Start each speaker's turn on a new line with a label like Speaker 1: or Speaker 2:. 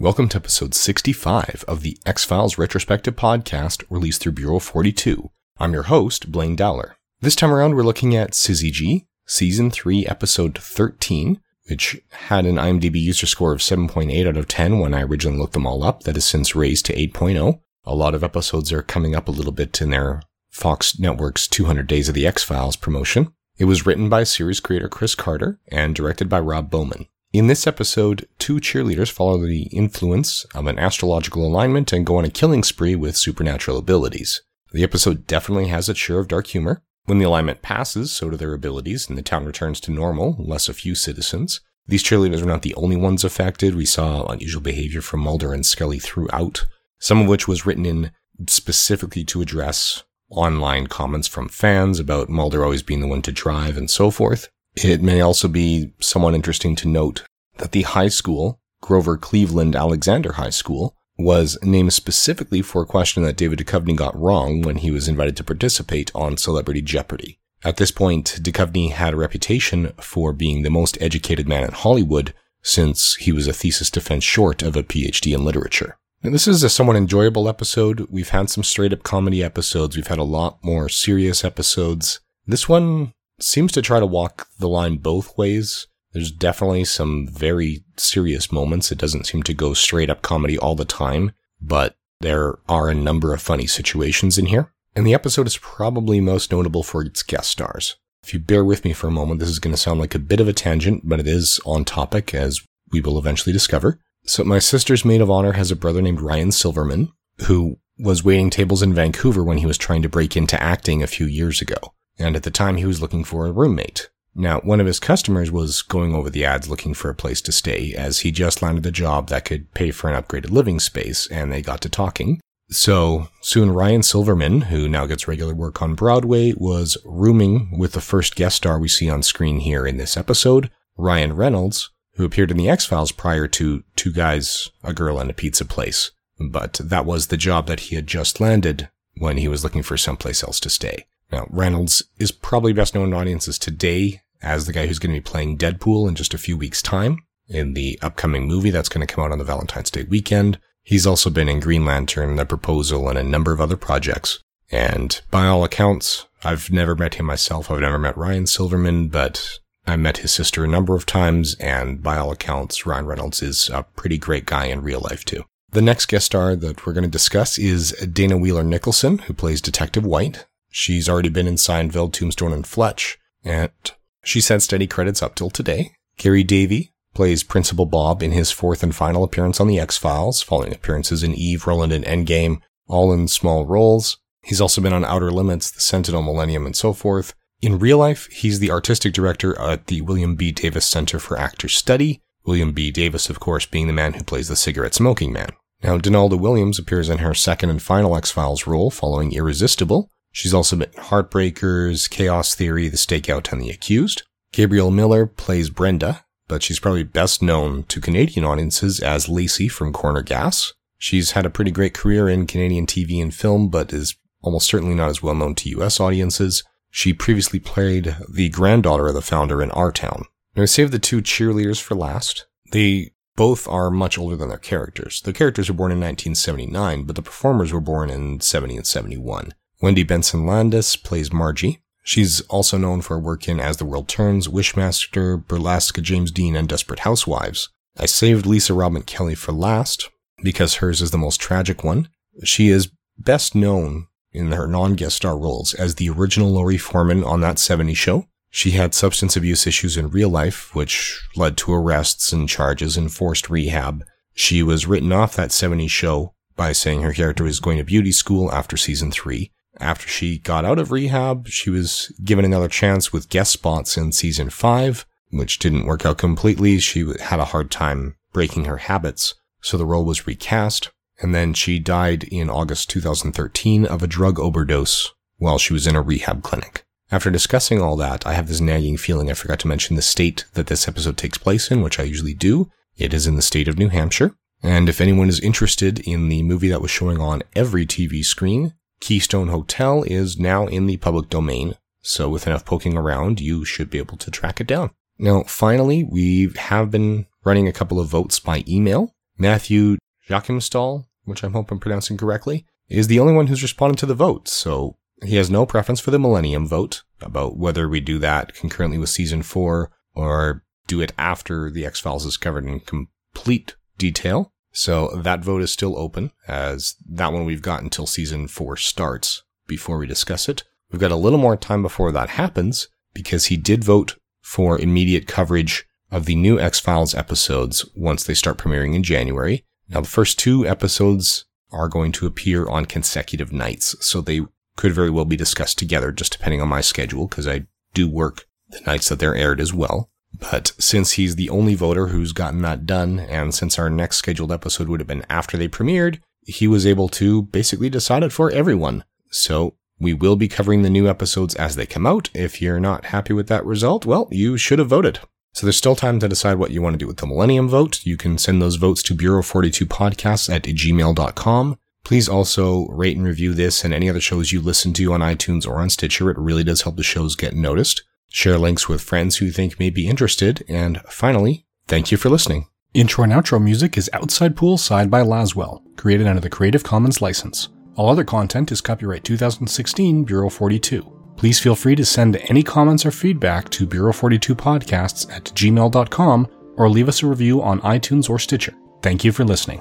Speaker 1: Welcome to episode 65 of the X Files Retrospective Podcast released through Bureau 42. I'm your host, Blaine Dowler. This time around, we're looking at Syzygy, Season 3, Episode 13, which had an IMDb user score of 7.8 out of 10 when I originally looked them all up. That has since raised to 8.0. A lot of episodes are coming up a little bit in their Fox Network's 200 Days of the X Files promotion. It was written by series creator Chris Carter and directed by Rob Bowman. In this episode, two cheerleaders follow the influence of an astrological alignment and go on a killing spree with supernatural abilities. The episode definitely has its share of dark humor. When the alignment passes, so do their abilities, and the town returns to normal, less a few citizens. These cheerleaders are not the only ones affected. We saw unusual behavior from Mulder and Scully throughout, some of which was written in specifically to address online comments from fans about Mulder always being the one to drive and so forth. It may also be somewhat interesting to note that the high school, Grover Cleveland Alexander High School, was named specifically for a question that David Duchovny got wrong when he was invited to participate on Celebrity Jeopardy. At this point, Duchovny had a reputation for being the most educated man in Hollywood since he was a thesis defense short of a PhD in literature. And this is a somewhat enjoyable episode. We've had some straight up comedy episodes. We've had a lot more serious episodes. This one seems to try to walk the line both ways. There's definitely some very serious moments. It doesn't seem to go straight up comedy all the time, but there are a number of funny situations in here. And the episode is probably most notable for its guest stars. If you bear with me for a moment, this is going to sound like a bit of a tangent, but it is on topic as we will eventually discover. So my sister's maid of honor has a brother named Ryan Silverman, who was waiting tables in Vancouver when he was trying to break into acting a few years ago and at the time he was looking for a roommate. Now, one of his customers was going over the ads looking for a place to stay as he just landed a job that could pay for an upgraded living space and they got to talking. So soon Ryan Silverman, who now gets regular work on Broadway, was rooming with the first guest star we see on screen here in this episode, Ryan Reynolds, who appeared in the X-Files prior to Two Guys, a Girl and a Pizza Place. But that was the job that he had just landed when he was looking for someplace else to stay. Now, Reynolds is probably best known to audiences today as the guy who's going to be playing Deadpool in just a few weeks' time in the upcoming movie that's going to come out on the Valentine's Day weekend. He's also been in Green Lantern, The Proposal, and a number of other projects. And by all accounts, I've never met him myself. I've never met Ryan Silverman, but I met his sister a number of times, and by all accounts, Ryan Reynolds is a pretty great guy in real life too. The next guest star that we're going to discuss is Dana Wheeler Nicholson, who plays Detective White. She's already been in Seinfeld, Tombstone, and Fletch, and she's had steady credits up till today. Garry Davey plays Principal Bob in his fourth and final appearance on The X-Files, following appearances in Eve, Roland, and Endgame, all in small roles. He's also been on Outer Limits, The Sentinel Millennium, and so forth. In real life, he's the artistic director at the William B. Davis Center for Actor Study. William B. Davis, of course, being the man who plays the cigarette smoking man. Now, Denalda Williams appears in her second and final X-Files role following Irresistible, She's also been Heartbreakers, Chaos Theory, The Stakeout, and The Accused. Gabrielle Miller plays Brenda, but she's probably best known to Canadian audiences as Lacey from Corner Gas. She's had a pretty great career in Canadian TV and film, but is almost certainly not as well known to US audiences. She previously played the granddaughter of the founder in Our Town. Now, I saved the two cheerleaders for last. They both are much older than their characters. The characters were born in 1979, but the performers were born in 70 and 71. Wendy Benson Landes plays Margie. She's also known for her work in As the World Turns, Wishmaster, Burlesque, James Dean, and Desperate Housewives. I saved Lisa Robin Kelly for last because hers is the most tragic one. She is best known in her non-guest star roles as the original Laurie Foreman on that 70s show. She had substance abuse issues in real life, which led to arrests and charges and forced rehab. She was written off that 70s show by saying her character was going to beauty school after season three. After she got out of rehab, she was given another chance with guest spots in season five, which didn't work out completely. She had a hard time breaking her habits, so the role was recast. And then she died in August 2013 of a drug overdose while she was in a rehab clinic. After discussing all that, I have this nagging feeling I forgot to mention the state that this episode takes place in, which I usually do. It is in the state of New Hampshire. And if anyone is interested in the movie that was showing on every TV screen, Keystone Hotel is now in the public domain, so with enough poking around, you should be able to track it down. Now, finally, we have been running a couple of votes by email. Matthew Jachimstall, which I'm hoping I'm pronouncing correctly, is the only one who's responded to the vote. So he has no preference for the Millennium vote about whether we do that concurrently with season four or do it after the X Files is covered in complete detail. So that vote is still open as that one we've got until season four starts before we discuss it. We've got a little more time before that happens because he did vote for immediate coverage of the new X Files episodes once they start premiering in January. Now, the first two episodes are going to appear on consecutive nights, so they could very well be discussed together, just depending on my schedule, because I do work the nights that they're aired as well. But since he's the only voter who's gotten that done, and since our next scheduled episode would have been after they premiered, he was able to basically decide it for everyone. So we will be covering the new episodes as they come out. If you're not happy with that result, well, you should have voted. So there's still time to decide what you want to do with the Millennium vote. You can send those votes to Bureau42podcasts at gmail.com. Please also rate and review this and any other shows you listen to on iTunes or on Stitcher. It really does help the shows get noticed. Share links with friends who think may be interested. And finally, thank you for listening.
Speaker 2: Intro and outro music is Outside Poolside by Laswell, created under the Creative Commons license. All other content is copyright 2016 Bureau 42. Please feel free to send any comments or feedback to Bureau42podcasts at gmail.com or leave us a review on iTunes or Stitcher. Thank you for listening.